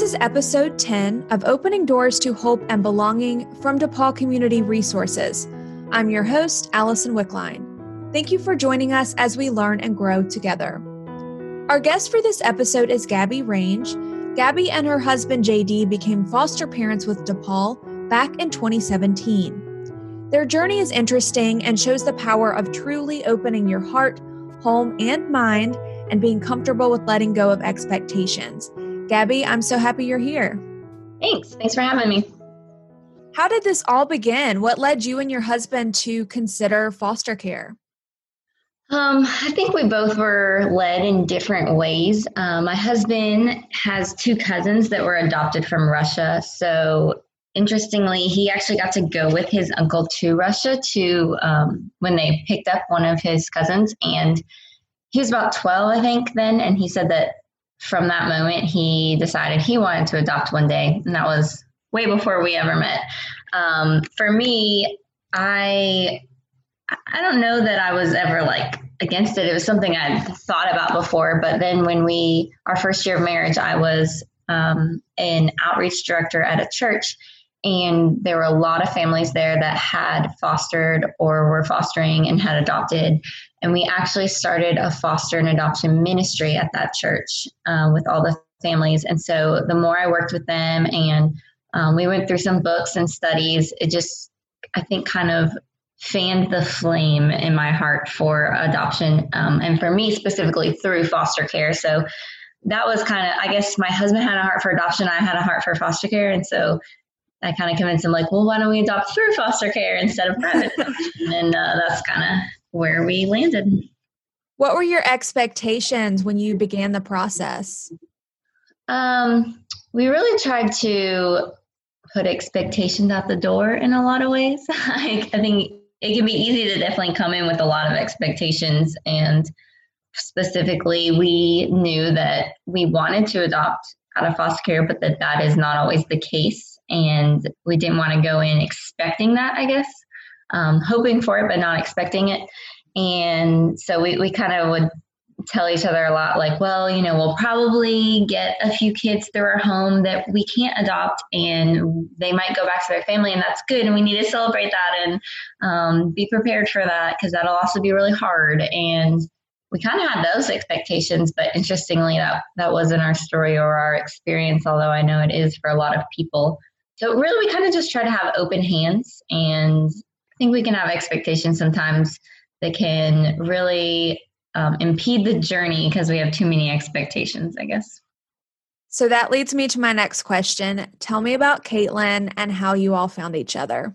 This is episode 10 of Opening Doors to Hope and Belonging from DePaul Community Resources. I'm your host, Allison Wickline. Thank you for joining us as we learn and grow together. Our guest for this episode is Gabby Range. Gabby and her husband JD became foster parents with DePaul back in 2017. Their journey is interesting and shows the power of truly opening your heart, home, and mind and being comfortable with letting go of expectations. Gabby, I'm so happy you're here. Thanks. Thanks for having me. How did this all begin? What led you and your husband to consider foster care? Um, I think we both were led in different ways. Um, my husband has two cousins that were adopted from Russia. So, interestingly, he actually got to go with his uncle to Russia to um, when they picked up one of his cousins. And he was about 12, I think, then. And he said that from that moment, he decided he wanted to adopt one day, and that was way before we ever met. Um, for me, I I don't know that I was ever like against it. It was something I'd thought about before, but then when we our first year of marriage, I was um, an outreach director at a church, and there were a lot of families there that had fostered or were fostering and had adopted and we actually started a foster and adoption ministry at that church uh, with all the families. And so the more I worked with them and um, we went through some books and studies, it just, I think, kind of fanned the flame in my heart for adoption um, and for me specifically through foster care. So that was kind of, I guess my husband had a heart for adoption, I had a heart for foster care. And so I kind of convinced him, like, well, why don't we adopt through foster care instead of private adoption? And uh, that's kind of where we landed. What were your expectations when you began the process? Um, we really tried to put expectations out the door in a lot of ways. I, I think it can be easy to definitely come in with a lot of expectations and specifically we knew that we wanted to adopt out of foster care but that that is not always the case and we didn't want to go in expecting that i guess um, hoping for it but not expecting it. And so we, we kind of would tell each other a lot like, well, you know, we'll probably get a few kids through our home that we can't adopt and they might go back to their family and that's good. And we need to celebrate that and um, be prepared for that because that'll also be really hard. And we kind of had those expectations, but interestingly, that, that wasn't our story or our experience, although I know it is for a lot of people. So really, we kind of just try to have open hands and I think we can have expectations sometimes that can really um, impede the journey because we have too many expectations, I guess. So that leads me to my next question. Tell me about Caitlin and how you all found each other.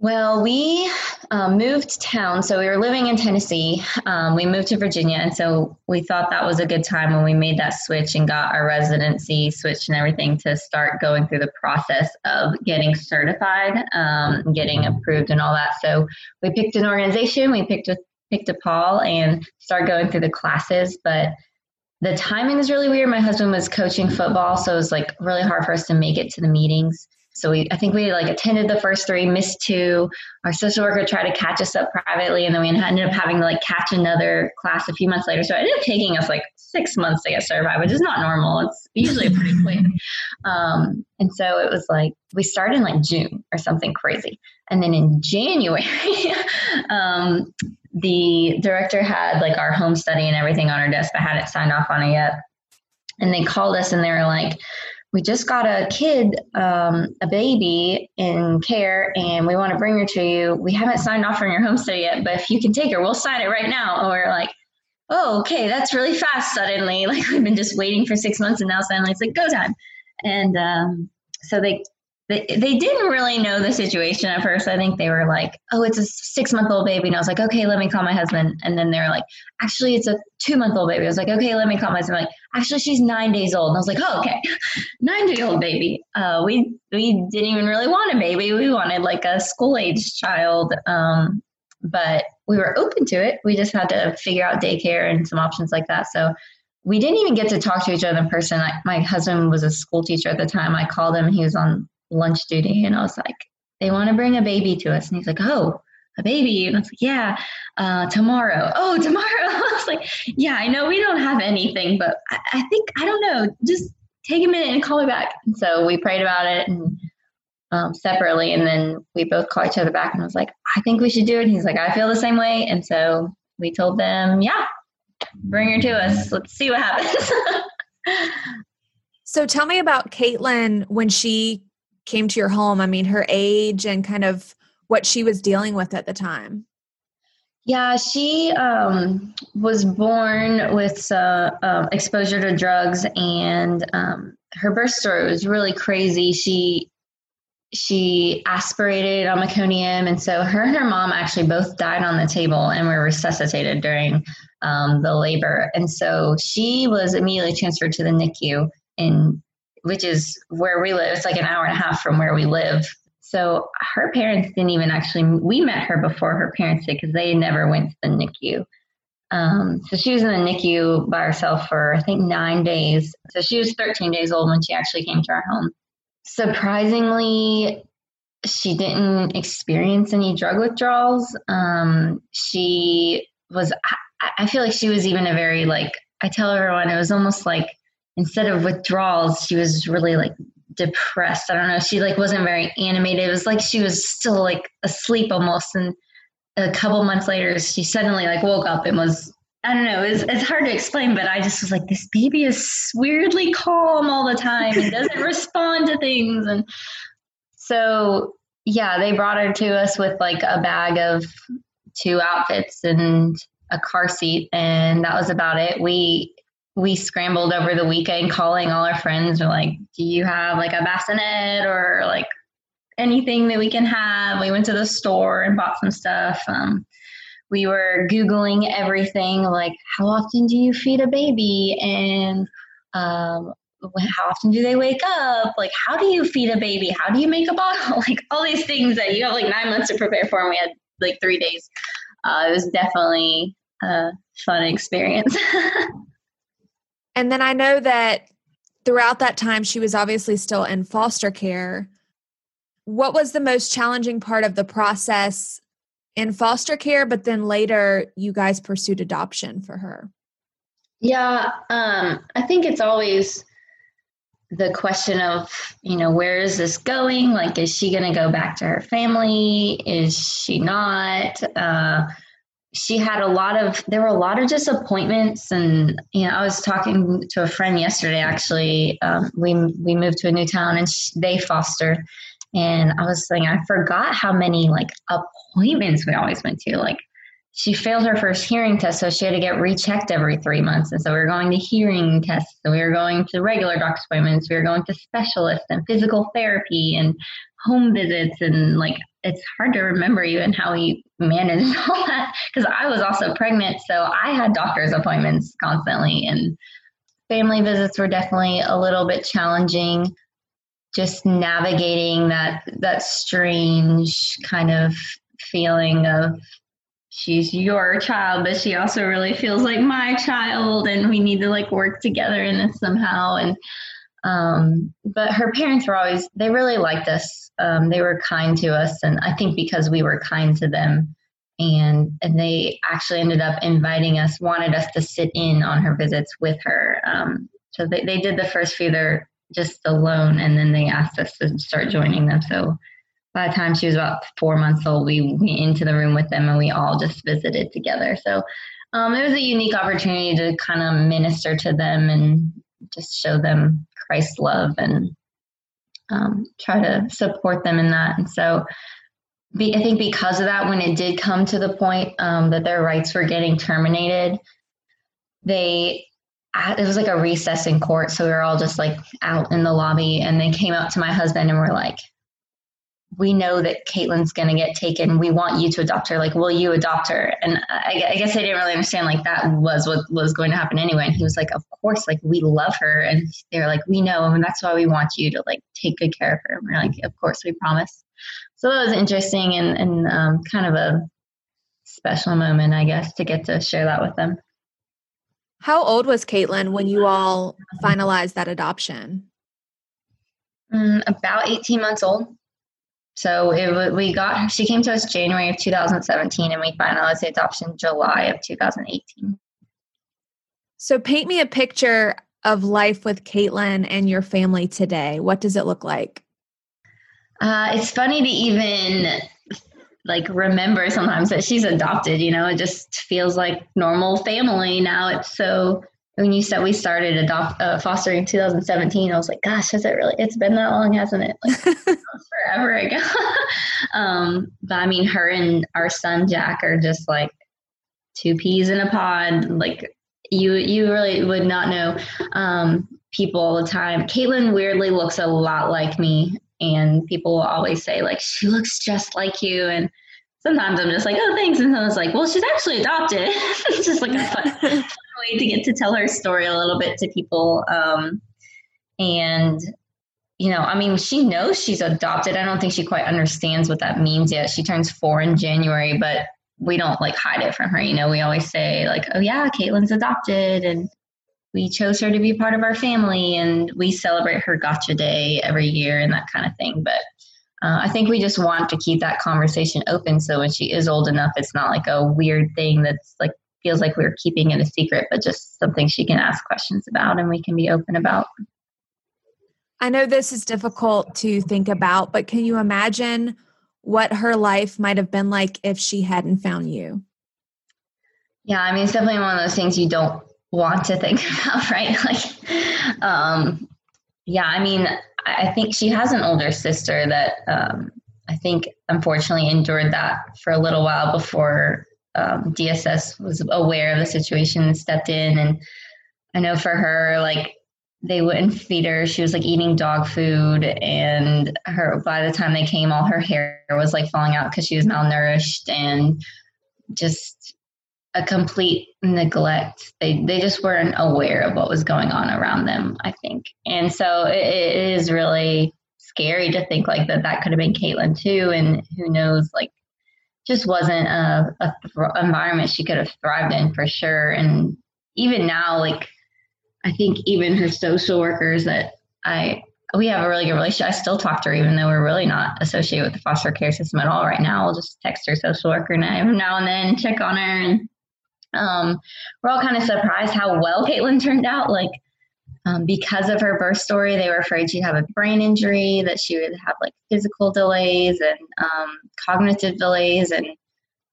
Well, we um, moved town. So we were living in Tennessee. Um, we moved to Virginia. And so we thought that was a good time when we made that switch and got our residency switched and everything to start going through the process of getting certified, um, getting approved, and all that. So we picked an organization, we picked a, picked DePaul and started going through the classes. But the timing is really weird. My husband was coaching football. So it was like really hard for us to make it to the meetings. So we, I think we like attended the first three, missed two. Our social worker tried to catch us up privately, and then we ended up having to like catch another class a few months later. So it ended up taking us like six months to get certified, which is not normal. It's usually pretty quick. Um, and so it was like we started in like June or something crazy, and then in January, um, the director had like our home study and everything on her desk, but hadn't signed off on it yet. And they called us and they were like, we just got a kid, um, a baby in care, and we want to bring her to you. We haven't signed off on your home study yet, but if you can take her, we'll sign it right now. We're like, oh, okay, that's really fast suddenly. Like we've been just waiting for six months, and now suddenly it's like go time. And um, so they they, they didn't really know the situation at first. I think they were like, oh, it's a six month old baby. And I was like, okay, let me call my husband. And then they were like, actually, it's a two month old baby. I was like, okay, let me call my husband. Like, actually, she's nine days old. And I was like, oh, okay, nine day old baby. Uh, we, we didn't even really want a baby. We wanted like a school age child. Um, but we were open to it. We just had to figure out daycare and some options like that. So we didn't even get to talk to each other in person. I, my husband was a school teacher at the time. I called him. He was on lunch duty and I was like, they want to bring a baby to us. And he's like, oh, a baby. And I was like, yeah, uh, tomorrow. Oh, tomorrow. I was like, yeah, I know we don't have anything, but I, I think, I don't know, just take a minute and call me back. And so we prayed about it and um, separately, and then we both called each other back and I was like, I think we should do it. And he's like, I feel the same way. And so we told them, yeah, bring her to us. Let's see what happens. so tell me about Caitlin when she came to your home. I mean, her age and kind of what she was dealing with at the time. Yeah, she um, was born with uh, um, exposure to drugs, and um, her birth story was really crazy. She she aspirated on meconium, and so her and her mom actually both died on the table and were resuscitated during um, the labor. And so she was immediately transferred to the NICU, in which is where we live. It's like an hour and a half from where we live. So her parents didn't even actually. We met her before her parents did because they never went to the NICU. Um, so she was in the NICU by herself for I think nine days. So she was 13 days old when she actually came to our home surprisingly, she didn't experience any drug withdrawals. Um, she was, I, I feel like she was even a very, like, I tell everyone, it was almost like instead of withdrawals, she was really like depressed. I don't know. She like wasn't very animated. It was like she was still like asleep almost. And a couple months later, she suddenly like woke up and was I don't know. It's, it's hard to explain, but I just was like, this baby is weirdly calm all the time and doesn't respond to things. And so, yeah, they brought her to us with like a bag of two outfits and a car seat, and that was about it. We we scrambled over the weekend calling all our friends. We're like, do you have like a bassinet or like anything that we can have? We went to the store and bought some stuff. Um, we were googling everything like how often do you feed a baby and um, how often do they wake up like how do you feed a baby how do you make a bottle like all these things that you have like nine months to prepare for and we had like three days uh, it was definitely a fun experience and then i know that throughout that time she was obviously still in foster care what was the most challenging part of the process in foster care, but then later you guys pursued adoption for her. Yeah, um, I think it's always the question of, you know, where is this going? Like, is she going to go back to her family? Is she not? Uh, she had a lot of, there were a lot of disappointments. And, you know, I was talking to a friend yesterday, actually. Um, we, we moved to a new town and she, they foster. And I was saying, I forgot how many like appointments we always went to. Like she failed her first hearing test, so she had to get rechecked every three months. And so we were going to hearing tests, and we were going to regular doctor's appointments, we were going to specialists and physical therapy and home visits. And like it's hard to remember even how we managed all that because I was also pregnant, so I had doctor's appointments constantly and family visits were definitely a little bit challenging. Just navigating that that strange kind of feeling of she's your child but she also really feels like my child and we need to like work together in this somehow and um, but her parents were always they really liked us. Um, they were kind to us and i think because we were kind to them. And and they actually ended up inviting us wanted us to sit in on her visits with her. Um, so they, they did the first few there just alone and then they asked us to start joining them. So by the time she was about four months old we went into the room with them and we all just visited together. So um, it was a unique opportunity to kind of minister to them and just show them christ's love and um, try to support them in that and so be, i think because of that when it did come to the point um, that their rights were getting terminated they it was like a recess in court. So we were all just like out in the lobby and they came up to my husband and were like, we know that Caitlin's going to get taken. We want you to adopt her. Like, will you adopt her? And I, I, guess I didn't really understand like that was what was going to happen anyway. And he was like, of course, like we love her. And they're like, we know. And that's why we want you to like take good care of her. And we're like, of course, we promise. So that was interesting and, and um, kind of a special moment, I guess, to get to share that with them. How old was Caitlin when you all finalized that adoption? Mm, about 18 months old. So it, we got she came to us January of 2017 and we finalized the adoption July of 2018. So paint me a picture of life with Caitlin and your family today? What does it look like? Uh, it's funny to even like remember sometimes that she's adopted. You know, it just feels like normal family now. It's so when you said we started adopt uh, fostering in 2017, I was like, gosh, has it really? It's been that long, hasn't it? Like forever ago. um, but I mean, her and our son Jack are just like two peas in a pod. Like you, you really would not know um, people all the time. Caitlin weirdly looks a lot like me, and people will always say like she looks just like you, and sometimes I'm just like, oh, thanks. And someone's like, well, she's actually adopted. it's just like a fun, fun, way to get to tell her story a little bit to people. Um, and, you know, I mean, she knows she's adopted. I don't think she quite understands what that means yet. She turns four in January, but we don't like hide it from her. You know, we always say, like, oh, yeah, Caitlin's adopted. And we chose her to be part of our family. And we celebrate her gotcha day every year and that kind of thing. But, uh, I think we just want to keep that conversation open so when she is old enough, it's not like a weird thing that's like feels like we're keeping it a secret, but just something she can ask questions about and we can be open about. I know this is difficult to think about, but can you imagine what her life might have been like if she hadn't found you? Yeah, I mean, it's definitely one of those things you don't want to think about, right? Like, um, yeah, I mean, I think she has an older sister that um, I think unfortunately endured that for a little while before um, DSS was aware of the situation and stepped in. And I know for her, like they wouldn't feed her. She was like eating dog food, and her by the time they came, all her hair was like falling out because she was malnourished and just a complete neglect. They they just weren't aware of what was going on around them. I think, and so it, it is really scary to think like that. That could have been Caitlin too, and who knows, like just wasn't a, a environment she could have thrived in for sure. And even now, like I think even her social workers that I we have a really good relationship. I still talk to her, even though we're really not associated with the foster care system at all right now. I'll just text her social worker now, now and then, check on her, and um, we're all kind of surprised how well Caitlin turned out. Like, um, because of her birth story, they were afraid she'd have a brain injury, that she would have like physical delays and um, cognitive delays. And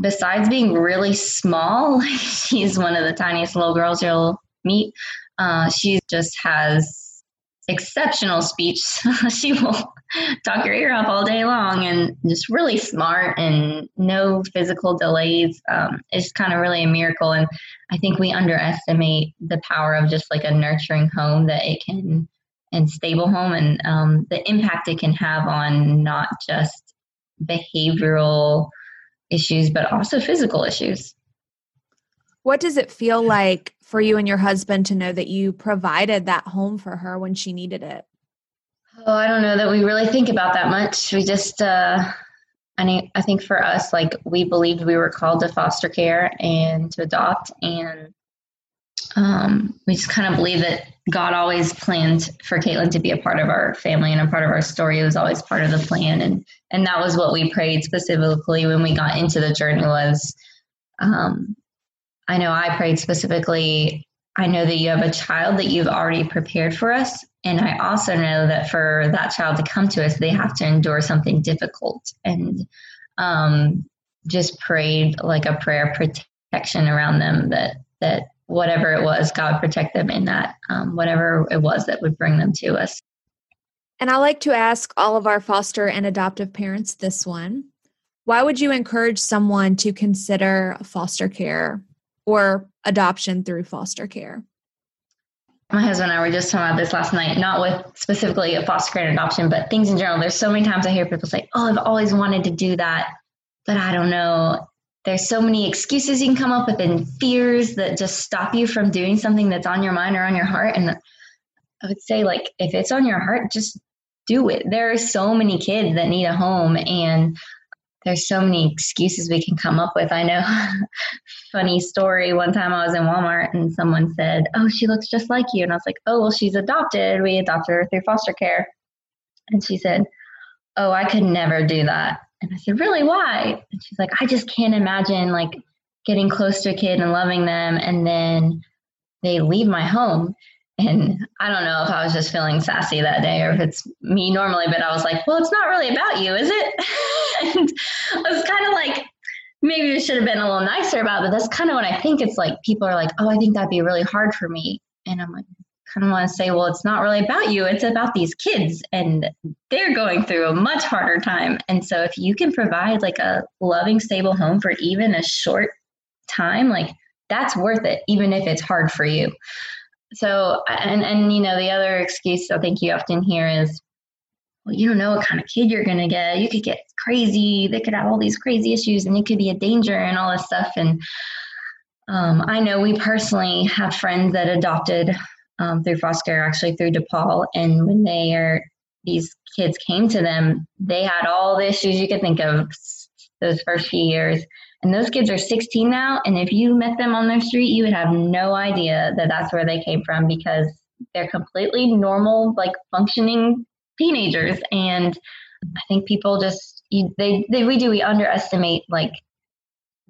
besides being really small, she's one of the tiniest little girls you'll meet. Uh, she just has exceptional speech. she will talk your ear off all day long and just really smart and no physical delays. Um, it's kind of really a miracle. And I think we underestimate the power of just like a nurturing home that it can and stable home and um, the impact it can have on not just behavioral issues, but also physical issues. What does it feel like for you and your husband to know that you provided that home for her when she needed it? Oh, I don't know that we really think about that much. We just, uh, I mean, I think for us, like we believed we were called to foster care and to adopt, and um, we just kind of believe that God always planned for Caitlin to be a part of our family and a part of our story. It was always part of the plan, and and that was what we prayed specifically when we got into the journey was um, I know I prayed specifically, I know that you have a child that you've already prepared for us. And I also know that for that child to come to us, they have to endure something difficult. And um, just prayed like a prayer protection around them that that whatever it was, God protect them in that, um, whatever it was that would bring them to us. And I like to ask all of our foster and adoptive parents this one. Why would you encourage someone to consider foster care or adoption through foster care. My husband and I were just talking about this last night, not with specifically a foster care and adoption, but things in general. There's so many times I hear people say, Oh, I've always wanted to do that, but I don't know. There's so many excuses you can come up with and fears that just stop you from doing something that's on your mind or on your heart. And I would say, like, if it's on your heart, just do it. There are so many kids that need a home, and there's so many excuses we can come up with. I know funny story. One time I was in Walmart and someone said, Oh, she looks just like you. And I was like, Oh, well, she's adopted. We adopted her through foster care. And she said, Oh, I could never do that. And I said, Really? Why? And she's like, I just can't imagine like getting close to a kid and loving them and then they leave my home. And I don't know if I was just feeling sassy that day or if it's me normally, but I was like, well, it's not really about you, is it? and I was kind of like, maybe it should have been a little nicer about, it, but that's kind of what I think. It's like people are like, oh, I think that'd be really hard for me. And I'm like, kind of want to say, well, it's not really about you. It's about these kids and they're going through a much harder time. And so if you can provide like a loving, stable home for even a short time, like that's worth it, even if it's hard for you. So, and, and, you know, the other excuse I think you often hear is, well, you don't know what kind of kid you're going to get. You could get crazy. They could have all these crazy issues and it could be a danger and all this stuff. And um, I know we personally have friends that adopted um, through foster actually through DePaul. And when they are, these kids came to them, they had all the issues you could think of those first few years. And those kids are 16 now. And if you met them on their street, you would have no idea that that's where they came from because they're completely normal, like functioning teenagers. And I think people just, you, they, they, we do, we underestimate like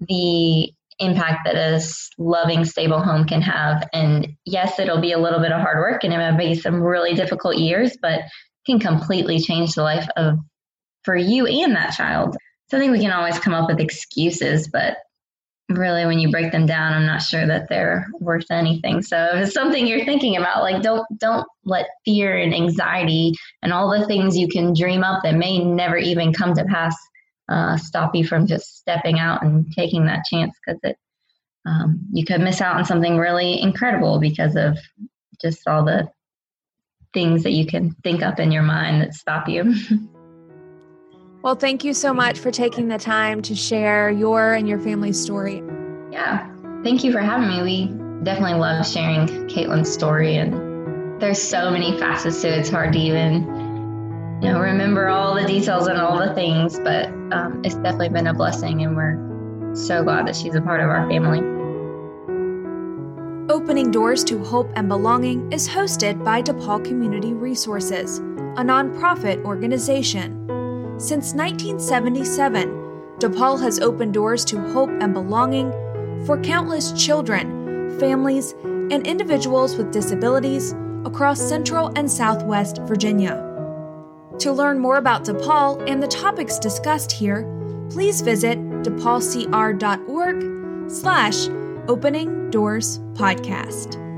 the impact that a loving, stable home can have. And yes, it'll be a little bit of hard work and it might be some really difficult years, but can completely change the life of for you and that child. So I think we can always come up with excuses, but really when you break them down, I'm not sure that they're worth anything. So if it's something you're thinking about, like don't don't let fear and anxiety and all the things you can dream up that may never even come to pass uh, stop you from just stepping out and taking that chance because it um, you could miss out on something really incredible because of just all the things that you can think up in your mind that stop you. well, thank you so much for taking the time to share your and your family's story. Yeah, thank you for having me. We definitely love sharing Caitlin's story, and there's so many facets to it. It's hard to even you know, remember all the details and all the things, but um, it's definitely been a blessing, and we're so glad that she's a part of our family. Opening Doors to Hope and Belonging is hosted by DePaul Community Resources, a nonprofit organization. Since 1977, DePaul has opened doors to hope and belonging for countless children, families, and individuals with disabilities across Central and Southwest Virginia. To learn more about DePaul and the topics discussed here, please visit depaulcr.org slash opening doors podcast.